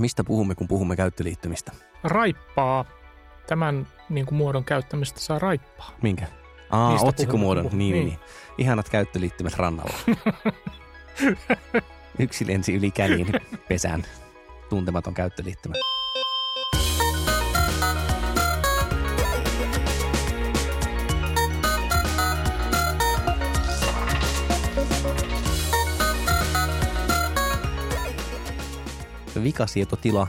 Mistä puhumme, kun puhumme käyttöliittymistä? Raippaa. Tämän niin kuin, muodon käyttämistä saa raippaa. Minkä? Aa, otsikkomuodon. Niin, niin, niin. Ihanat käyttöliittymät rannalla. Yksi lensi yli käliin pesään. Tuntematon käyttöliittymä. Vikasietotila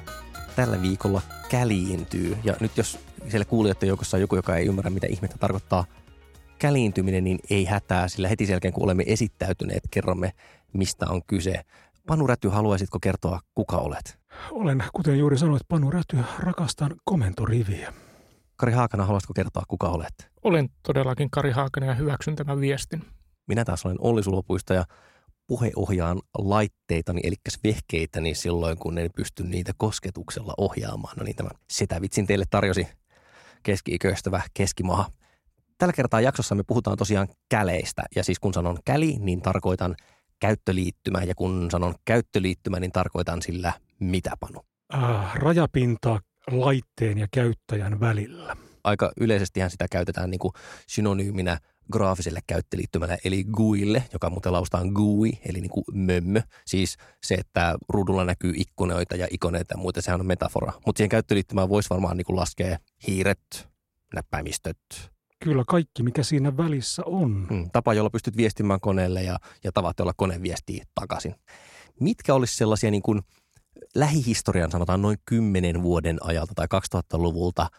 tällä viikolla käliintyy. Ja nyt jos siellä kuulijoiden joukossa on joku, joka ei ymmärrä, mitä ihmettä tarkoittaa käliintyminen, niin ei hätää, sillä heti sen jälkeen, kun olemme esittäytyneet, kerromme, mistä on kyse. Panu Räty, haluaisitko kertoa, kuka olet? Olen, kuten juuri sanoit, Panu Räty, rakastan komentoriviä. Kari Haakana, haluaisitko kertoa, kuka olet? Olen todellakin Kari Haakana ja hyväksyn tämän viestin. Minä taas olen Olli Sulopuista ja puheohjaan laitteitani, eli vehkeitäni silloin, kun en pysty niitä kosketuksella ohjaamaan. No niin, tämä sitä vitsin teille tarjosi keski-iköistävä keskimaha. Tällä kertaa jaksossa me puhutaan tosiaan käleistä, ja siis kun sanon käli, niin tarkoitan käyttöliittymä, ja kun sanon käyttöliittymä, niin tarkoitan sillä mitä, Panu? Äh, rajapinta laitteen ja käyttäjän välillä. Aika yleisestihän sitä käytetään niin kuin synonyyminä – graafiselle käyttöliittymälle, eli GUIlle, joka muuten laustaan GUI, eli niin kuin mömmö. Siis se, että ruudulla näkyy ikkunoita ja ikoneita ja muita, sehän on metafora. Mutta siihen käyttöliittymään voisi varmaan niin kuin laskea hiiret, näppäimistöt. Kyllä kaikki, mikä siinä välissä on. Hmm, tapa, jolla pystyt viestimään koneelle ja, ja tavat, jolla kone viestii takaisin. Mitkä olisi sellaisia niin kuin lähihistorian sanotaan noin 10 vuoden ajalta tai 2000-luvulta –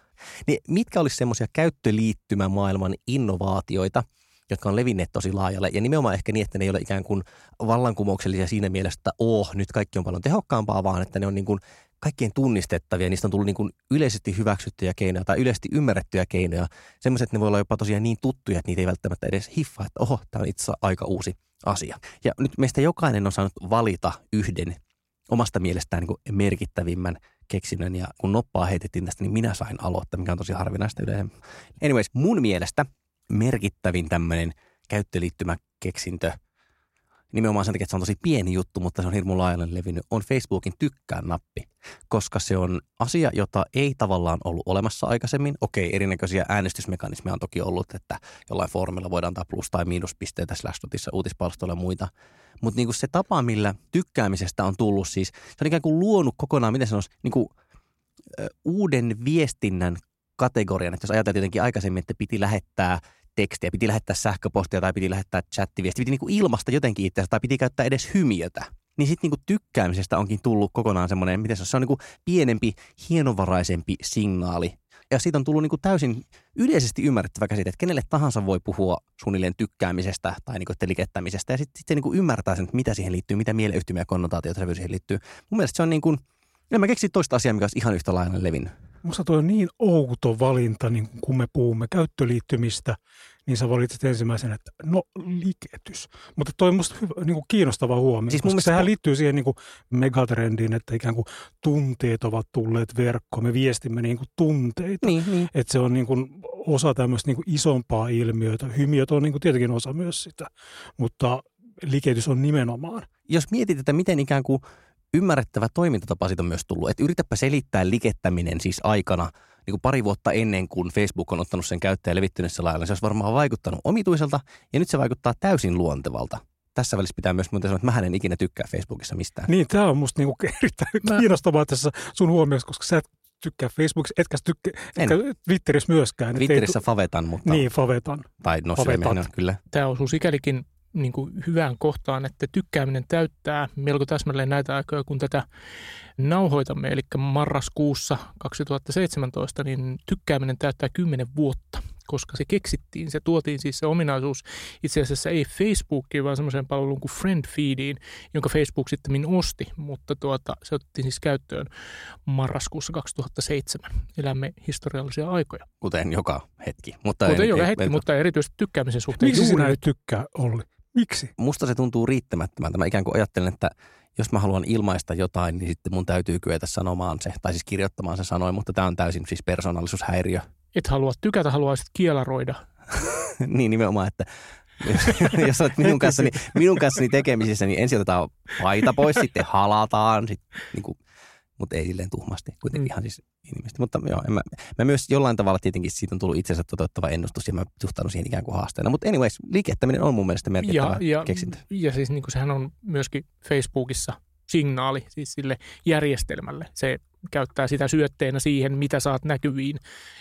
niin mitkä olisi semmoisia käyttöliittymämaailman innovaatioita, jotka on levinneet tosi laajalle. Ja nimenomaan ehkä niin, että ne ei ole ikään kuin vallankumouksellisia siinä mielessä, että oh, nyt kaikki on paljon tehokkaampaa, vaan että ne on niin kuin kaikkien tunnistettavia. Niistä on tullut niin kuin yleisesti hyväksyttyjä keinoja tai yleisesti ymmärrettyjä keinoja. Semmoiset, että ne voi olla jopa tosiaan niin tuttuja, että niitä ei välttämättä edes hiffaa, että oho, tämä on itse aika uusi asia. Ja nyt meistä jokainen on saanut valita yhden omasta mielestään niin merkittävimmän keksinnön ja kun noppaa heitettiin tästä, niin minä sain aloittaa, mikä on tosi harvinaista yleensä. Anyways, mun mielestä merkittävin tämmöinen käyttöliittymä keksintö, nimenomaan sen takia, että se on tosi pieni juttu, mutta se on hirmu laajalle levinnyt, on Facebookin tykkään-nappi, koska se on asia, jota ei tavallaan ollut olemassa aikaisemmin. Okei, erinäköisiä äänestysmekanismeja on toki ollut, että jollain foorumilla voidaan antaa plus- tai miinuspisteitä Slashdotissa, uutispalstoilla ja muita – mutta niinku se tapa, millä tykkäämisestä on tullut siis, se on ikään kuin luonut kokonaan, miten sanoisi, niinku, ö, uuden viestinnän kategorian. Että jos ajatellaan jotenkin aikaisemmin, että piti lähettää tekstiä, piti lähettää sähköpostia tai piti lähettää chattiviestiä, piti niinku ilmasta jotenkin itseänsä tai piti käyttää edes hymiötä. Niin sitten niinku tykkäämisestä onkin tullut kokonaan semmoinen, miten se on, se on niinku pienempi, hienovaraisempi signaali ja siitä on tullut niin kuin täysin yleisesti ymmärrettävä käsite, että kenelle tahansa voi puhua suunnilleen tykkäämisestä tai niin kuin likettämisestä. Ja sitten sit se niin kuin ymmärtää sen, että mitä siihen liittyy, mitä mieleyhtymiä ja konnotaatioita siihen liittyy. Mun mielestä se on niin kuin, en mä keksi toista asiaa, mikä olisi ihan yhtä lailla levinnyt. Musta toi on niin outo valinta, niin kun me puhumme käyttöliittymistä, niin sä valitset ensimmäisen, että no liketys. Mutta toi on musta hyvä, niin kuin kiinnostava huomio, siis koska sehän liittyy siihen niin kuin megatrendiin, että ikään kuin tunteet ovat tulleet verkkoon. Me viestimme niin kuin tunteita. Niin, niin. Että se on niin kuin osa tämmöistä niin kuin isompaa ilmiötä. Hymiöt on niin kuin tietenkin osa myös sitä, mutta liketys on nimenomaan. Jos mietit, että miten ikään kuin ymmärrettävä toimintatapa siitä on myös tullut. Että yritäpä selittää likettäminen siis aikana niin kuin pari vuotta ennen kuin Facebook on ottanut sen käyttäjä levittyneessä lailla. Se olisi varmaan vaikuttanut omituiselta ja nyt se vaikuttaa täysin luontevalta. Tässä välissä pitää myös muuten sanoa, että mä en ikinä tykkää Facebookissa mistään. Niin, tämä on musta niinku erittäin mä... kiinnostavaa tässä sun huomiossa, koska sä et tykkää Facebookissa, etkä, tykkää, etkä Twitterissä myöskään. Twitterissä ei, favetan, mutta... Niin, favetan. Tai no favetan. kyllä. Tämä osuu sikälikin niin kuin hyvään kohtaan, että tykkääminen täyttää melko täsmälleen näitä aikoja, kun tätä nauhoitamme, eli marraskuussa 2017, niin tykkääminen täyttää 10 vuotta. koska se keksittiin. Se tuotiin siis se ominaisuus itse asiassa ei Facebookiin, vaan semmoiseen palveluun kuin Friend Feediin, jonka Facebook sitten osti, mutta tuota, se otettiin siis käyttöön marraskuussa 2007. Elämme historiallisia aikoja. Kuten joka hetki. Mutta Kuten joka hetki, mutta erityisesti tykkäämisen suhteen. Miksi sinä ei tykkää, Olli? Miksi? Musta se tuntuu riittämättömältä. Mä ikään kuin ajattelen, että jos mä haluan ilmaista jotain, niin sitten mun täytyy kyetä sanomaan se, tai siis kirjoittamaan se sanoin, mutta tämä on täysin siis persoonallisuushäiriö. Et halua tykätä, haluaisit kielaroida. niin nimenomaan, että jos olet minun kanssani, minun kanssani tekemisissä, niin ensin otetaan paita pois, sitten halataan, sitten niin kuin mutta ei silleen tuhmasti, kuitenkin mm. ihan siis inhimillisesti. Mutta joo, mä, mä, myös jollain tavalla tietenkin siitä on tullut itsensä toteuttava ennustus ja mä suhtaudun siihen ikään kuin haasteena. Mutta anyways, liikettäminen on mun mielestä merkittävä ja, ja, keksintö. Ja siis niin kuin sehän on myöskin Facebookissa signaali siis sille järjestelmälle. Se käyttää sitä syötteenä siihen, mitä saat näkyviin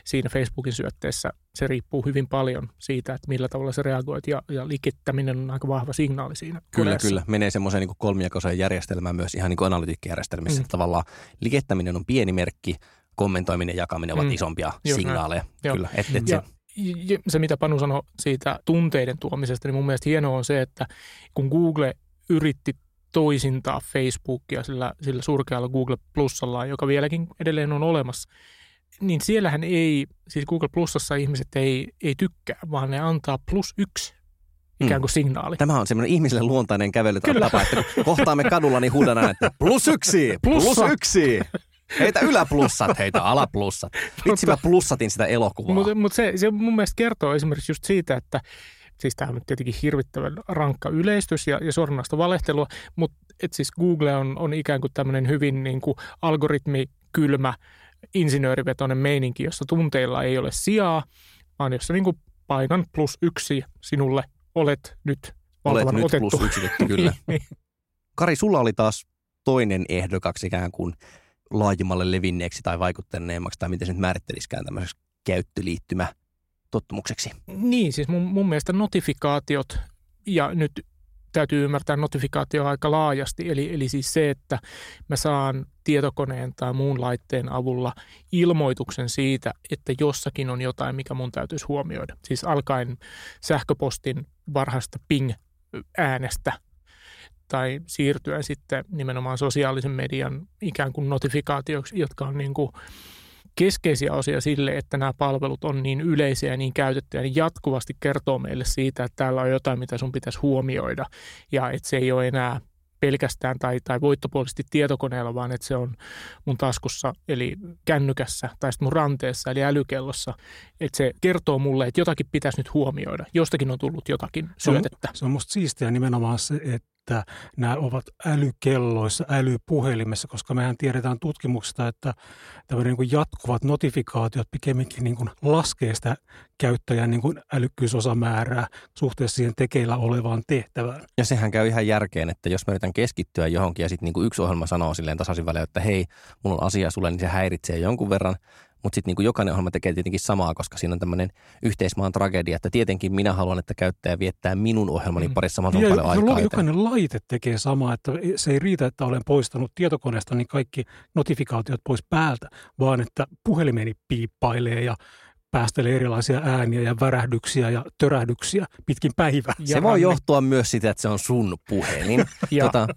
siinä Facebookin syötteessä. Se riippuu hyvin paljon siitä, että millä tavalla se reagoit ja, ja likittäminen on aika vahva signaali siinä. Kyllä, koneessa. kyllä. Menee semmoiseen niin kolmijakoiseen järjestelmään myös ihan niin kuin analytiikkajärjestelmissä. Mm. Tavallaan likettäminen on pieni merkki, kommentoiminen ja jakaminen ovat mm. isompia Joo, signaaleja. Joo. Kyllä, et, et ja, se... se, mitä Panu sanoi siitä tunteiden tuomisesta, niin mun mielestä hienoa on se, että kun Google yritti toisintaa Facebookia sillä, sillä surkealla Google Plusalla, joka vieläkin edelleen on olemassa, niin siellähän ei, siis Google Plusassa ihmiset ei, ei tykkää, vaan ne antaa plus yksi ikään kuin signaali. Tämä on semmoinen ihmiselle luontainen kävelytapa, että kun kohtaamme kadulla, niin huudan että plus yksi, plus yksi. Heitä yläplussat, heitä alaplussat. Vitsi mä plussatin sitä elokuvaa. Mutta mut se, se mun mielestä kertoo esimerkiksi just siitä, että siis tämä on nyt tietenkin hirvittävän rankka yleistys ja, ja suoranaista valehtelua, mutta et siis Google on, on ikään kuin tämmöinen hyvin niin kuin algoritmikylmä, insinöörivetoinen meininki, jossa tunteilla ei ole sijaa, vaan jossa niin kuin painan plus yksi sinulle olet nyt Olet nyt otettu. plus yksitetty, kyllä. niin. Kari, sulla oli taas toinen ehdokaksi ikään kuin laajemmalle levinneeksi tai vaikuttaneemmaksi, tai miten se nyt määrittelisikään tämmöiseksi käyttöliittymä tottumukseksi. Niin, siis mun, mun mielestä notifikaatiot, ja nyt täytyy ymmärtää notifikaatio aika laajasti, eli, eli siis se, että mä saan tietokoneen tai muun laitteen avulla ilmoituksen siitä, että jossakin on jotain, mikä mun täytyisi huomioida. Siis alkaen sähköpostin varhaista ping-äänestä tai siirtyen sitten nimenomaan sosiaalisen median ikään kuin notifikaatioksi, jotka on niin kuin keskeisiä osia sille, että nämä palvelut on niin yleisiä ja niin käytettyjä, niin jatkuvasti kertoo meille siitä, että täällä on jotain, mitä sun pitäisi huomioida ja että se ei ole enää pelkästään tai, tai voittopuolisesti tietokoneella, vaan että se on mun taskussa, eli kännykässä tai sitten mun ranteessa, eli älykellossa. Että se kertoo mulle, että jotakin pitäisi nyt huomioida. Jostakin on tullut jotakin syötettä. Se on, se on musta siistiä nimenomaan se, että että nämä ovat älykelloissa, älypuhelimessa, koska mehän tiedetään tutkimuksesta, että tämmöinen niin jatkuvat notifikaatiot pikemminkin niin kuin laskee sitä käyttäjän niin kuin älykkyysosamäärää suhteessa siihen tekeillä olevaan tehtävään. Ja sehän käy ihan järkeen, että jos mä yritän keskittyä johonkin ja sitten niin yksi ohjelma sanoo silleen tasaisin välein, että hei, mulla on asia sulle, niin se häiritsee jonkun verran – mutta sitten niin jokainen ohjelma tekee tietenkin samaa, koska siinä on tämmöinen yhteismaan tragedia, että tietenkin minä haluan, että käyttäjä viettää minun ohjelmani mm. parissa mahdollisimman paljon aikaa. Jokainen laite tekee samaa, että se ei riitä, että olen poistanut tietokoneesta niin kaikki notifikaatiot pois päältä, vaan että puhelimeni piippailee ja päästelee erilaisia ääniä ja värähdyksiä ja törähdyksiä pitkin päivää. Se voi johtua myös siitä, että se on sun puhelin. ja, tota,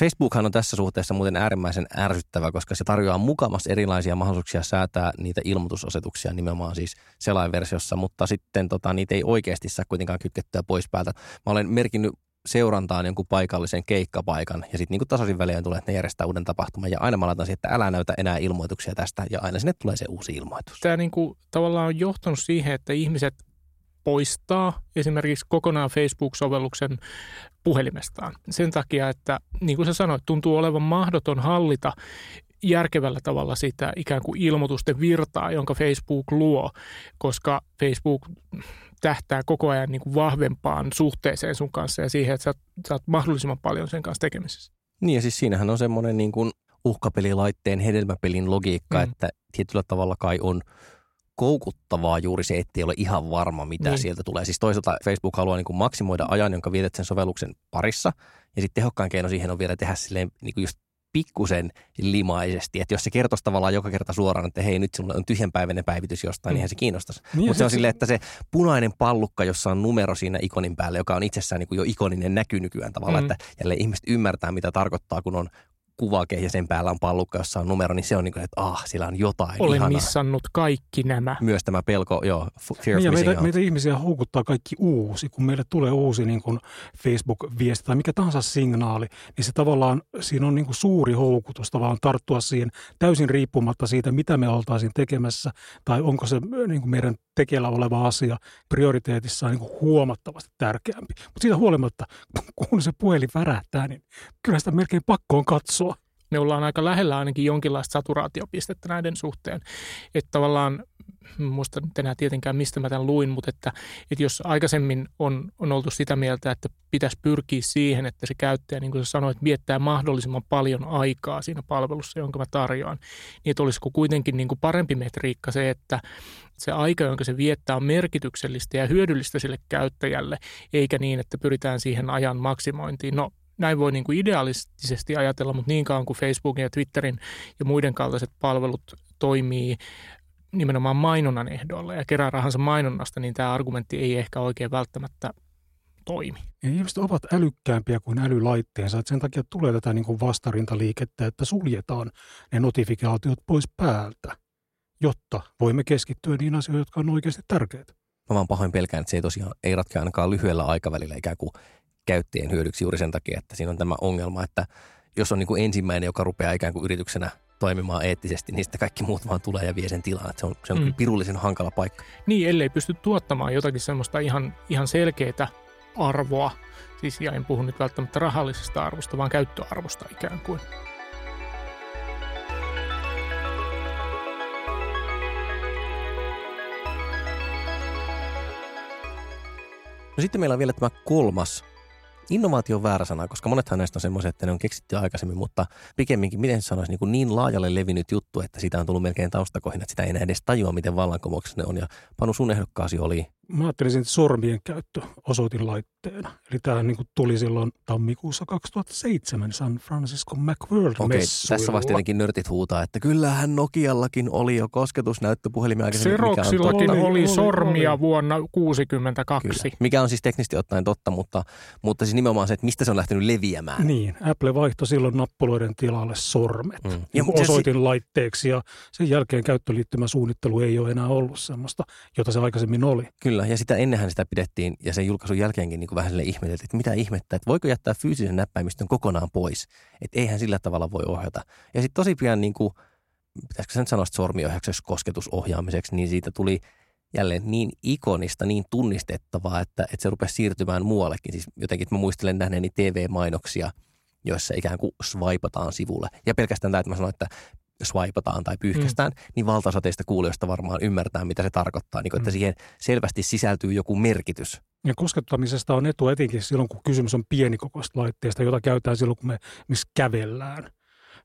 Facebookhan on tässä suhteessa muuten äärimmäisen ärsyttävä, koska se tarjoaa mukamassa erilaisia mahdollisuuksia säätää niitä ilmoitusasetuksia nimenomaan siis selainversiossa, mutta sitten tota, niitä ei oikeasti saa kuitenkaan kytkettyä pois päältä. Mä olen merkinnyt seurantaan jonkun paikallisen keikkapaikan ja sitten niin tasaisin välein tulee, että ne järjestää uuden tapahtuman ja aina mä laitan siihen, että älä näytä enää ilmoituksia tästä ja aina sinne tulee se uusi ilmoitus. Tämä niin kuin tavallaan on johtanut siihen, että ihmiset poistaa esimerkiksi kokonaan Facebook-sovelluksen puhelimestaan. Sen takia, että niin kuin sä sanoit, tuntuu olevan mahdoton hallita järkevällä tavalla sitä ikään kuin ilmoitusten virtaa, jonka Facebook luo, koska Facebook tähtää koko ajan niin kuin vahvempaan suhteeseen sun kanssa ja siihen, että sä, sä oot mahdollisimman paljon sen kanssa tekemisessä. Niin ja siis siinähän on semmoinen niin kuin uhkapelilaitteen hedelmäpelin logiikka, mm. että tietyllä tavalla kai on – koukuttavaa juuri se, ettei ole ihan varma, mitä niin. sieltä tulee. Siis toisaalta Facebook haluaa niin kuin maksimoida ajan, jonka vietät sen sovelluksen parissa. Ja sitten tehokkain keino siihen on vielä tehdä silleen niin kuin just pikkusen limaisesti. Että jos se kertoisi tavallaan joka kerta suoraan, että hei nyt sinulla on tyhjänpäiväinen päivitys jostain, mm. niin se kiinnostaisi. Niin Mutta se on silleen, että se punainen pallukka, jossa on numero siinä ikonin päällä, joka on itsessään niin kuin jo ikoninen näky nykyään tavallaan, mm. että jälleen ihmiset ymmärtää, mitä tarkoittaa, kun on kuvake ja sen päällä on pallukka, jossa on numero, niin se on niin kuin, että ah, sillä on jotain Olen ihanaa. missannut kaikki nämä. Myös tämä pelko, joo, fear niin, ja meitä, meitä, ihmisiä houkuttaa kaikki uusi. Kun meille tulee uusi niin kuin Facebook-viesti tai mikä tahansa signaali, niin se tavallaan, siinä on niin kuin suuri houkutus tavallaan tarttua siihen täysin riippumatta siitä, mitä me oltaisiin tekemässä tai onko se niin kuin meidän tekellä oleva asia prioriteetissa niin kuin huomattavasti tärkeämpi. Mutta siitä huolimatta, kun se puhelin värähtää, niin kyllä sitä melkein pakko on katsoa me ollaan aika lähellä ainakin jonkinlaista saturaatiopistettä näiden suhteen. Että tavallaan, muista nyt enää tietenkään mistä mä tämän luin, mutta että, että jos aikaisemmin on, on oltu sitä mieltä, että pitäisi pyrkiä siihen, että se käyttäjä, niin kuin sä sanoit, viettää mahdollisimman paljon aikaa siinä palvelussa, jonka mä tarjoan, niin että olisiko kuitenkin niin kuin parempi metriikka se, että se aika, jonka se viettää, on merkityksellistä ja hyödyllistä sille käyttäjälle, eikä niin, että pyritään siihen ajan maksimointiin. No näin voi niin kuin idealistisesti ajatella, mutta niin kauan kuin Facebookin ja Twitterin ja muiden kaltaiset palvelut toimii nimenomaan mainonnan ehdoilla ja kerää rahansa mainonnasta, niin tämä argumentti ei ehkä oikein välttämättä toimi. Ja ihmiset ovat älykkäämpiä kuin älylaitteensa, että sen takia tulee tätä niin kuin vastarintaliikettä, että suljetaan ne notifikaatiot pois päältä, jotta voimme keskittyä niin asioihin, jotka on oikeasti tärkeitä. Mä vaan pahoin pelkään, että se ei tosiaan ei ratkea ainakaan lyhyellä aikavälillä ikään kuin käyttäjien hyödyksi juuri sen takia, että siinä on tämä ongelma, että jos on niin kuin ensimmäinen, joka rupeaa ikään kuin yrityksenä toimimaan eettisesti, niin sitten kaikki muut vaan tulee ja vie sen. Että se on, se on mm. pirullisen hankala paikka. Niin, ellei pysty tuottamaan jotakin semmoista ihan, ihan selkeää arvoa, siis ja en puhu nyt välttämättä rahallisesta arvosta, vaan käyttöarvosta ikään kuin. No sitten meillä on vielä tämä kolmas innovaatio on väärä sana, koska monethan näistä on semmoisia, että ne on keksitty aikaisemmin, mutta pikemminkin, miten se sanoisi, niin, kuin niin laajalle levinnyt juttu, että siitä on tullut melkein taustakohin, että sitä ei enää edes tajua, miten vallankumouksessa ne on. Ja Panu, sun ehdokkaasi oli Mä ajattelisin, että sormien käyttö osoitinlaitteena. Eli tämä niin tuli silloin tammikuussa 2007 San Francisco Macworld Okei, tässä vasta jotenkin nörtit huutaa, että kyllähän Nokiallakin oli jo kosketusnäyttöpuhelimia aikaisemmin. Seroksillakin oli, oli sormia oli, vuonna 1962. Kyllä. Mikä on siis teknisesti ottaen totta, mutta, mutta siis nimenomaan se, että mistä se on lähtenyt leviämään. Niin, Apple vaihtoi silloin nappuloiden tilalle sormet mm. ja osoitinlaitteeksi ja sen jälkeen käyttöliittymäsuunnittelu ei ole enää ollut sellaista, jota se aikaisemmin oli. Kyllä Kyllä, ja sitä ennenhän sitä pidettiin, ja sen julkaisun jälkeenkin niin kuin vähän sille ihmeteltiin, että mitä ihmettä, että voiko jättää fyysisen näppäimistön kokonaan pois, että eihän sillä tavalla voi ohjata. Ja sitten tosi pian, niin kuin, pitäisikö sen sanoa sormiohjaukseksi kosketusohjaamiseksi, niin siitä tuli jälleen niin ikonista, niin tunnistettavaa, että, että se rupesi siirtymään muuallekin. Siis jotenkin, että mä muistelen nähneeni TV-mainoksia, joissa ikään kuin swipataan sivulle. Ja pelkästään tämä, että mä sanoin, että swipataan tai pyyhkästään, mm. niin valtaosa teistä kuulijoista varmaan ymmärtää, mitä se tarkoittaa, niin kuin, että mm. siihen selvästi sisältyy joku merkitys. Ja koskettamisesta on etu etenkin silloin, kun kysymys on pienikokoista laitteesta, jota käytetään silloin, kun me missä kävellään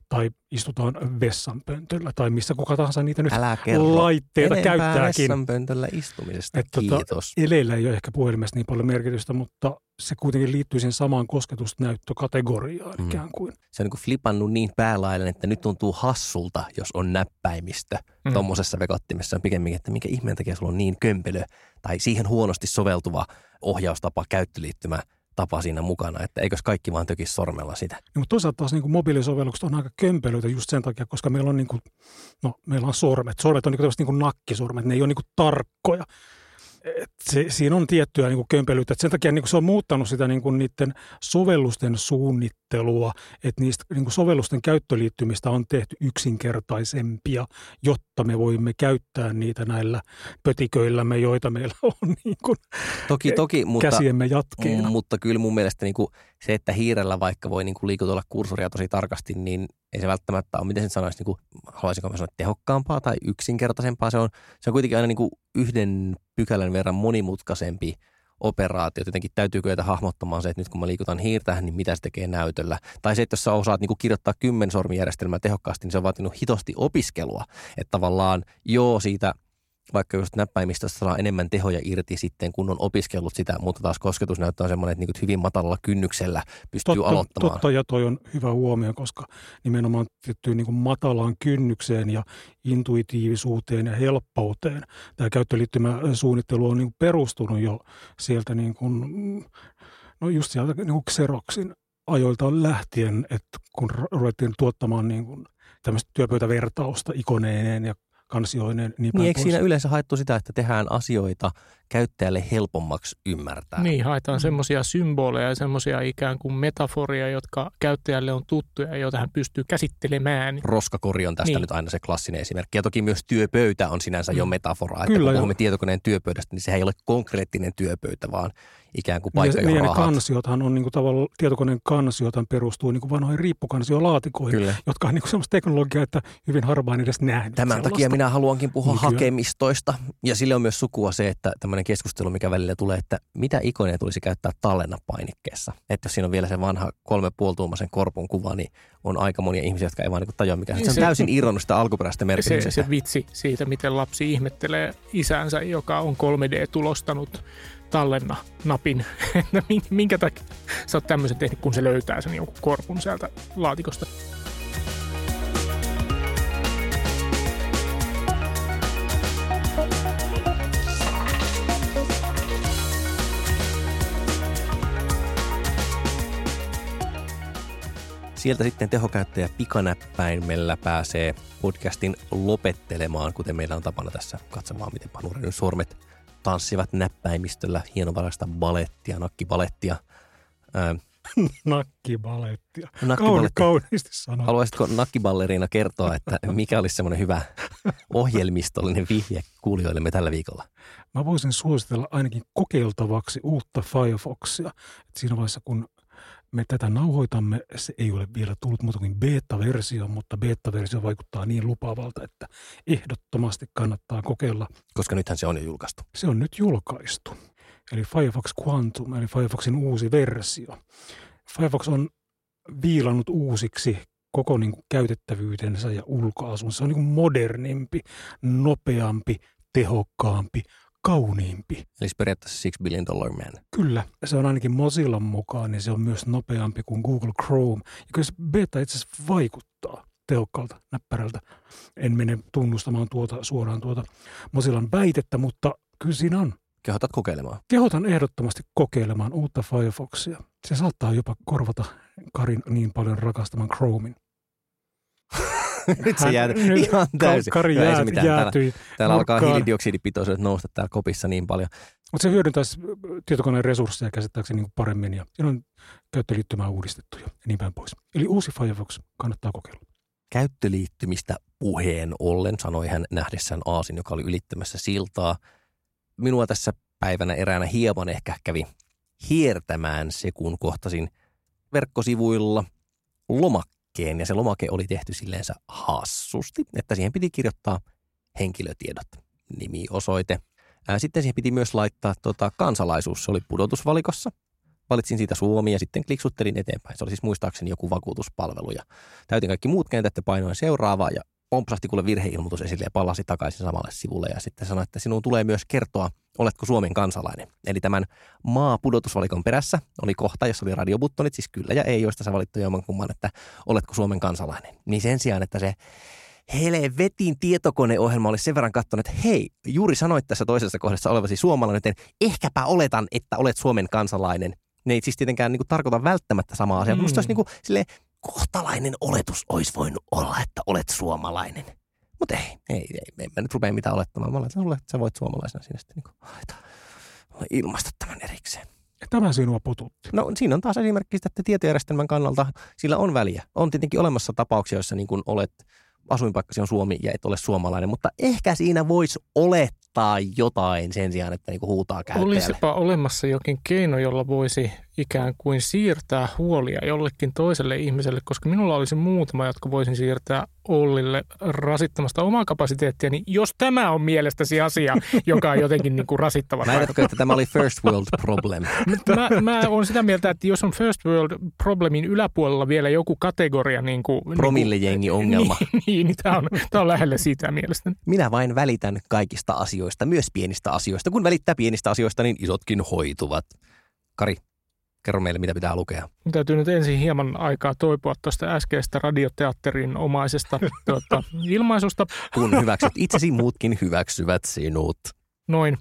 tai istutaan vessanpöntöllä tai missä kuka tahansa niitä nyt Älä laitteita käyttääkin. vessanpöntöllä istumisesta, Et tota, kiitos. Tota, eleillä ei ole ehkä puhelimessa niin paljon merkitystä, mutta se kuitenkin liittyy siihen samaan kosketusnäyttökategoriaan mm. ikään kuin. Se on niin kuin flipannut niin päälailleen, että nyt tuntuu hassulta, jos on näppäimistö mm. tuommoisessa vekottimessa. On pikemminkin, että minkä ihmeen takia sulla on niin kömpelö tai siihen huonosti soveltuva ohjaustapa, käyttöliittymä – tapa siinä mukana, että eikös kaikki vaan tökisi sormella sitä. No, mutta toisaalta taas niin kuin mobiilisovellukset on aika kömpelöitä just sen takia, koska meillä on, niin kuin, no, meillä on sormet. Sormet on niin kuin, niin kuin nakkisormet, ne ei ole niin kuin tarkkoja se, siinä on tiettyä niin kuin kömpelyyttä. Että sen takia niin kuin se on muuttanut sitä niin kuin niiden sovellusten suunnittelua, että niistä niin kuin sovellusten käyttöliittymistä on tehty yksinkertaisempia, jotta me voimme käyttää niitä näillä pötiköillämme, joita meillä on niin kuin toki, toki, mutta, käsiemme jatkeena. Mutta kyllä mun mielestä niin kuin se, että hiirellä vaikka voi niin kuin liikutella kursoria tosi tarkasti, niin ei se välttämättä ole, miten sen sanoisi, niin kuin, haluaisinko mä sanoa, tehokkaampaa tai yksinkertaisempaa. Se on, se on kuitenkin aina niin kuin yhden pykälän verran monimutkaisempi operaatio. Jotenkin täytyy kyetä hahmottamaan se, että nyt kun mä liikutan hiirtä, niin mitä se tekee näytöllä. Tai se, että jos sä osaat niin kuin kirjoittaa kymmensormijärjestelmää tehokkaasti, niin se on vaatinut hitosti opiskelua. Että tavallaan joo, siitä vaikka just näppäimistöstä saa enemmän tehoja irti sitten, kun on opiskellut sitä, mutta taas kosketus näyttää semmoinen, että niin hyvin matalalla kynnyksellä pystyy totta, aloittamaan. Totta, ja toi on hyvä huomio, koska nimenomaan tiettyyn niin matalaan kynnykseen ja intuitiivisuuteen ja helppouteen tämä käyttöliittymäsuunnittelu on niin perustunut jo sieltä niin kuin, no just sieltä niin kuin Xeroxin ajoilta lähtien, että kun ruvettiin tuottamaan niin kuin tämmöistä työpöytävertausta ikoneineen ja kansioinen. Niin, niin eikö siinä yleensä haettu sitä, että tehdään asioita käyttäjälle helpommaksi ymmärtää? Niin, haetaan mm. semmoisia symboleja ja semmoisia ikään kuin metaforia, jotka käyttäjälle on tuttuja, joita hän pystyy käsittelemään. Roskakori on tästä niin. nyt aina se klassinen esimerkki. Ja toki myös työpöytä on sinänsä mm. jo metafora. Että Kyllä, kun puhumme jo. tietokoneen työpöydästä, niin sehän ei ole konkreettinen työpöytä, vaan ikään kuin paikka, niin, niin kansiothan on niin kuin tavallaan, tietokoneen kansiothan perustuu niin kuin vanhoihin riippukansiolaatikoihin, Kyllä. jotka on niin kuin semmoista teknologiaa, että hyvin harvaan edes nähnyt. Tämän sellaista. takia minä haluankin puhua Nykyään. hakemistoista. Ja sille on myös sukua se, että tämmöinen keskustelu, mikä välillä tulee, että mitä ikoneja tulisi käyttää tallennapainikkeessa. Että jos siinä on vielä se vanha kolme puolituumaisen korpun kuva, niin on aika monia ihmisiä, jotka ei vaan niin tajua, mikä niin se, se on täysin irronnut sitä alkuperäistä merkityksestä. Se, se vitsi siitä, miten lapsi ihmettelee isänsä, joka on 3D-tulostanut tallenna napin, että minkä takia sä oot tämmöisen tehnyt, kun se löytää sen jonkun korpun sieltä laatikosta. Sieltä sitten tehokäyttäjä pikanäppäimellä pääsee podcastin lopettelemaan, kuten meillä on tapana tässä katsomaan, miten Panurin sormet tanssivat näppäimistöllä hienovaraista balettia, nakkibalettia. nakkibalettia. nakkibalettia. Kauniisti sanoa. Haluaisitko nakkiballeriina kertoa, että mikä olisi semmoinen hyvä ohjelmistollinen vihje kuulijoillemme tällä viikolla? Mä voisin suositella ainakin kokeiltavaksi uutta Firefoxia. Et siinä vaiheessa, kun me tätä nauhoitamme. Se ei ole vielä tullut muuta kuin beta-versio, mutta beta-versio vaikuttaa niin lupaavalta, että ehdottomasti kannattaa kokeilla. Koska nythän se on jo julkaistu. Se on nyt julkaistu. Eli Firefox Quantum, eli Firefoxin uusi versio. Firefox on viilannut uusiksi koko niin kuin käytettävyytensä ja ulkoasun. Se on niin kuin modernimpi, nopeampi, tehokkaampi, kauniimpi. Eli periaatteessa Six Billion Dollar Man. Kyllä, se on ainakin Mozillan mukaan, niin se on myös nopeampi kuin Google Chrome. Ja kyllä se beta itse asiassa vaikuttaa tehokkaalta näppärältä. En mene tunnustamaan tuota suoraan tuota Mozillan väitettä, mutta kyllä siinä on. Kehotat kokeilemaan? Kehotan ehdottomasti kokeilemaan uutta Firefoxia. Se saattaa jopa korvata Karin niin paljon rakastaman Chromein. nyt se jää ihan täysin. Kari jäät, jäätyi. Täällä, täällä alkaa hiilidioksidipitoisuudet nousta täällä kopissa niin paljon. Mutta se hyödyntäisi tietokoneen resursseja käsittääkseni niin paremmin ja on käyttöliittymää uudistettu ja niin päin pois. Eli uusi Firefox kannattaa kokeilla. Käyttöliittymistä puheen ollen sanoi hän nähdessään Aasin, joka oli ylittämässä siltaa. Minua tässä päivänä eräänä hieman ehkä kävi hiertämään se, kun kohtasin verkkosivuilla lomak lomakkeen ja se lomake oli tehty silleensä hassusti, että siihen piti kirjoittaa henkilötiedot, nimi, osoite. Sitten siihen piti myös laittaa tota, kansalaisuus, se oli pudotusvalikossa. Valitsin siitä Suomi ja sitten kliksuttelin eteenpäin. Se oli siis muistaakseni joku vakuutuspalvelu ja täytin kaikki muut kentät ja painoin seuraavaa ja pompsahti kuule virheilmoitus esille ja palasi takaisin samalle sivulle ja sitten sanoi, että sinun tulee myös kertoa, oletko Suomen kansalainen. Eli tämän maa-pudotusvalikon perässä oli kohta, jossa oli radiobuttonit, siis kyllä ja ei, joista sä valittu jomman kumman, että oletko Suomen kansalainen. Niin sen sijaan, että se helvetin tietokoneohjelma olisi sen verran katsonut, että hei, juuri sanoit tässä toisessa kohdassa olevasi suomalainen, joten ehkäpä oletan, että olet Suomen kansalainen. Ne ei siis tietenkään niin kuin, tarkoita välttämättä samaa asiaa. Mm. Minusta olisi niin kuin, silleen, kohtalainen oletus olisi voinut olla, että olet suomalainen. Mutta ei, ei, ei, en mä nyt rupea mitään olettamaan. Mä oletan että sä voit suomalaisena sinne sitten niin ilmaista tämän erikseen. Tämä sinua pututti. No siinä on taas esimerkki että tietojärjestelmän kannalta sillä on väliä. On tietenkin olemassa tapauksia, joissa niin olet, asuinpaikkasi on Suomi ja et ole suomalainen, mutta ehkä siinä voisi olettaa, kirjoittaa jotain sen sijaan, että niinku huutaa käyttäjälle. Olisipa olemassa jokin keino, jolla voisi ikään kuin siirtää huolia jollekin toiselle ihmiselle, koska minulla olisi muutama, jotka voisin siirtää Ollille rasittamasta omaa kapasiteettia, niin jos tämä on mielestäsi asia, joka on jotenkin niin kuin rasittava. Näetkö, että tämä oli first world problem? mä, mä olen sitä mieltä, että jos on first world problemin yläpuolella vielä joku kategoria niin kuin... Promillejengi ongelma. Niin, niin, niin tämä, on, tämä on lähellä sitä mielestäni. Minä vain välitän kaikista asioista, myös pienistä asioista. Kun välittää pienistä asioista, niin isotkin hoituvat. Kari, Kerro meille, mitä pitää lukea. Täytyy nyt ensin hieman aikaa toipua tuosta äskeistä radioteatterin omaisesta tuota, ilmaisusta. Kun hyväksyt itsesi, muutkin hyväksyvät sinut. Noin.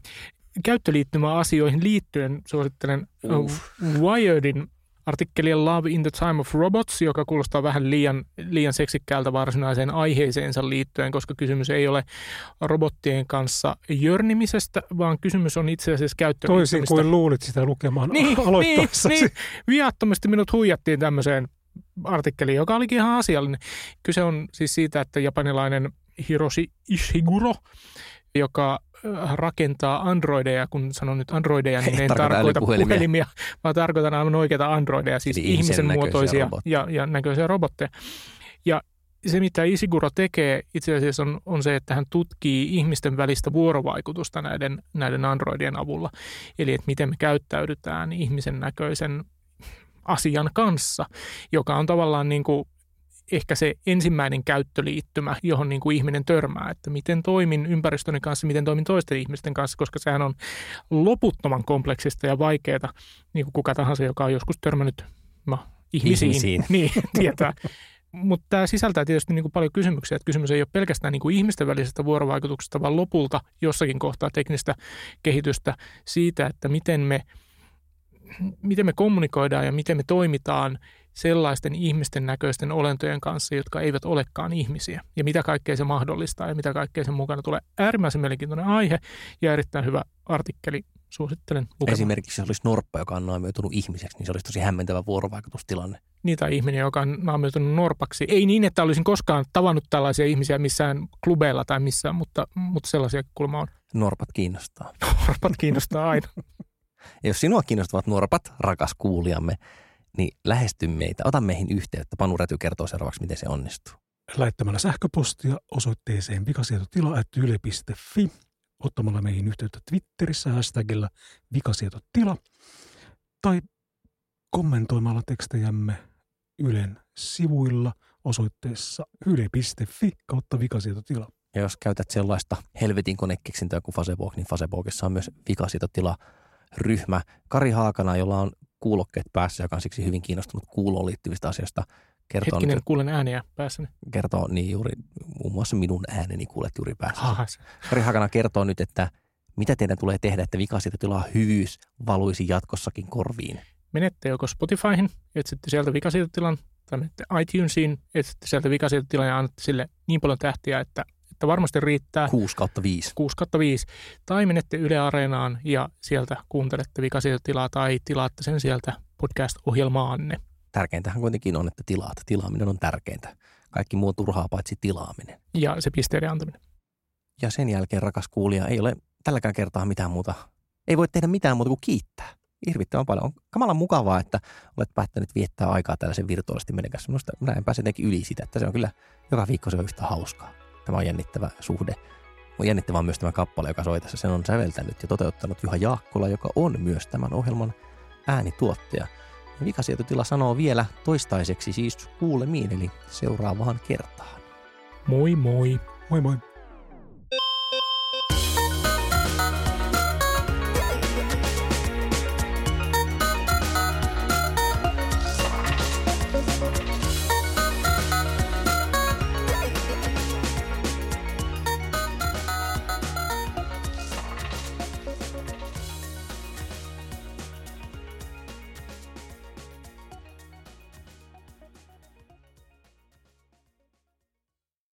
Käyttöliittymäasioihin liittyen suosittelen Uff. Wiredin artikkelia Love in the Time of Robots, joka kuulostaa vähän liian, liian seksikkäältä varsinaiseen aiheeseensa liittyen, koska kysymys ei ole robottien kanssa jörnimisestä, vaan kysymys on itse asiassa käyttöliittymistä. Toisin kuin luulit sitä lukemaan niin, aloittaessasi. Niin, niin. Viattomasti minut huijattiin tämmöiseen artikkeliin, joka olikin ihan asiallinen. Kyse on siis siitä, että japanilainen Hiroshi Ishiguro, joka rakentaa androideja, kun sanon nyt androideja, niin en tarkoita puhelimia, vaan tarkoitan aivan oikeita androideja, siis Eli ihmisen muotoisia ja, ja näköisiä robotteja. Ja se, mitä Isiguro tekee itse asiassa on, on se, että hän tutkii ihmisten välistä vuorovaikutusta näiden, näiden androidien avulla. Eli että miten me käyttäydytään ihmisen näköisen asian kanssa, joka on tavallaan niin kuin ehkä se ensimmäinen käyttöliittymä, johon niin kuin ihminen törmää, että miten toimin ympäristöni kanssa, miten toimin toisten ihmisten kanssa, koska sehän on loputtoman kompleksista ja vaikeaa, niin kuin kuka tahansa, joka on joskus törmännyt no, ihmisiin, ihmisiin. niin tietää. Mutta tämä sisältää tietysti niin kuin paljon kysymyksiä, että kysymys ei ole pelkästään niin kuin ihmisten välisestä vuorovaikutuksesta, vaan lopulta jossakin kohtaa teknistä kehitystä siitä, että miten me, miten me kommunikoidaan ja miten me toimitaan sellaisten ihmisten näköisten olentojen kanssa, jotka eivät olekaan ihmisiä. Ja mitä kaikkea se mahdollistaa ja mitä kaikkea sen mukana tulee. Äärimmäisen mielenkiintoinen aihe ja erittäin hyvä artikkeli. Suosittelen lukemaan. Esimerkiksi jos olisi norppa, joka on naamioitunut ihmiseksi, niin se olisi tosi hämmentävä vuorovaikutustilanne. Niin, tai ihminen, joka on naamioitunut norpaksi. Ei niin, että olisin koskaan tavannut tällaisia ihmisiä missään klubeilla tai missään, mutta, mutta sellaisia kulma on. Norpat kiinnostaa. Norpat kiinnostaa aina. ja jos sinua kiinnostavat norpat, rakas kuulijamme, niin lähesty meitä, ota meihin yhteyttä. Panu Räty kertoo seuraavaksi, miten se onnistuu. Lähettämällä sähköpostia osoitteeseen vikasietotila.yle.fi, ottamalla meihin yhteyttä Twitterissä hashtagillä vikasietotila tai kommentoimalla tekstejämme Ylen sivuilla osoitteessa yle.fi kautta vikasietotila. Ja jos käytät sellaista helvetin konekeksintöä kuin Facebook, niin Facebookissa on myös vikasietotila ryhmä. Kari Haakana, jolla on kuulokkeet päässä, joka on siksi hyvin kiinnostunut kuuloon liittyvistä asioista. Kertoo Hetkinen, nyt, kuulen ääniä päässäni. Kertoo niin juuri, muun muassa minun ääneni kuulet juuri päässä. Kari Hakana kertoo nyt, että mitä teidän tulee tehdä, että vikaisita tilaa hyvyys valuisi jatkossakin korviin. Menette joko Spotifyhin, etsitte sieltä vikasietotilan, tai menette iTunesiin, etsitte sieltä vikasietotilan ja annatte sille niin paljon tähtiä, että että varmasti riittää. 6 kautta 5. 6 kautta 5. Tai menette Yle Areenaan ja sieltä kuuntelette tilaa tai tilaatte sen sieltä podcast-ohjelmaanne. Tärkeintähän kuitenkin on, että tilaat. Tilaaminen on tärkeintä. Kaikki muu turhaa paitsi tilaaminen. Ja se pisteiden antaminen. Ja sen jälkeen, rakas kuulija, ei ole tälläkään kertaa mitään muuta. Ei voi tehdä mitään muuta kuin kiittää. Hirvittävän paljon. On kamalan mukavaa, että olet päättänyt viettää aikaa tällaisen virtuaalisesti meidän kanssa. Minusta minä en pääse jotenkin yli sitä, että se on kyllä joka viikko se on yhtä hauskaa. Tämä on jännittävä suhde. On jännittävä myös tämä kappale, joka soi tässä. Sen on säveltänyt ja toteuttanut Juha Jaakkola, joka on myös tämän ohjelman äänituottaja. Vikasietotila sanoo vielä toistaiseksi siis kuulemiin, eli seuraavaan kertaan. Moi moi. Moi moi.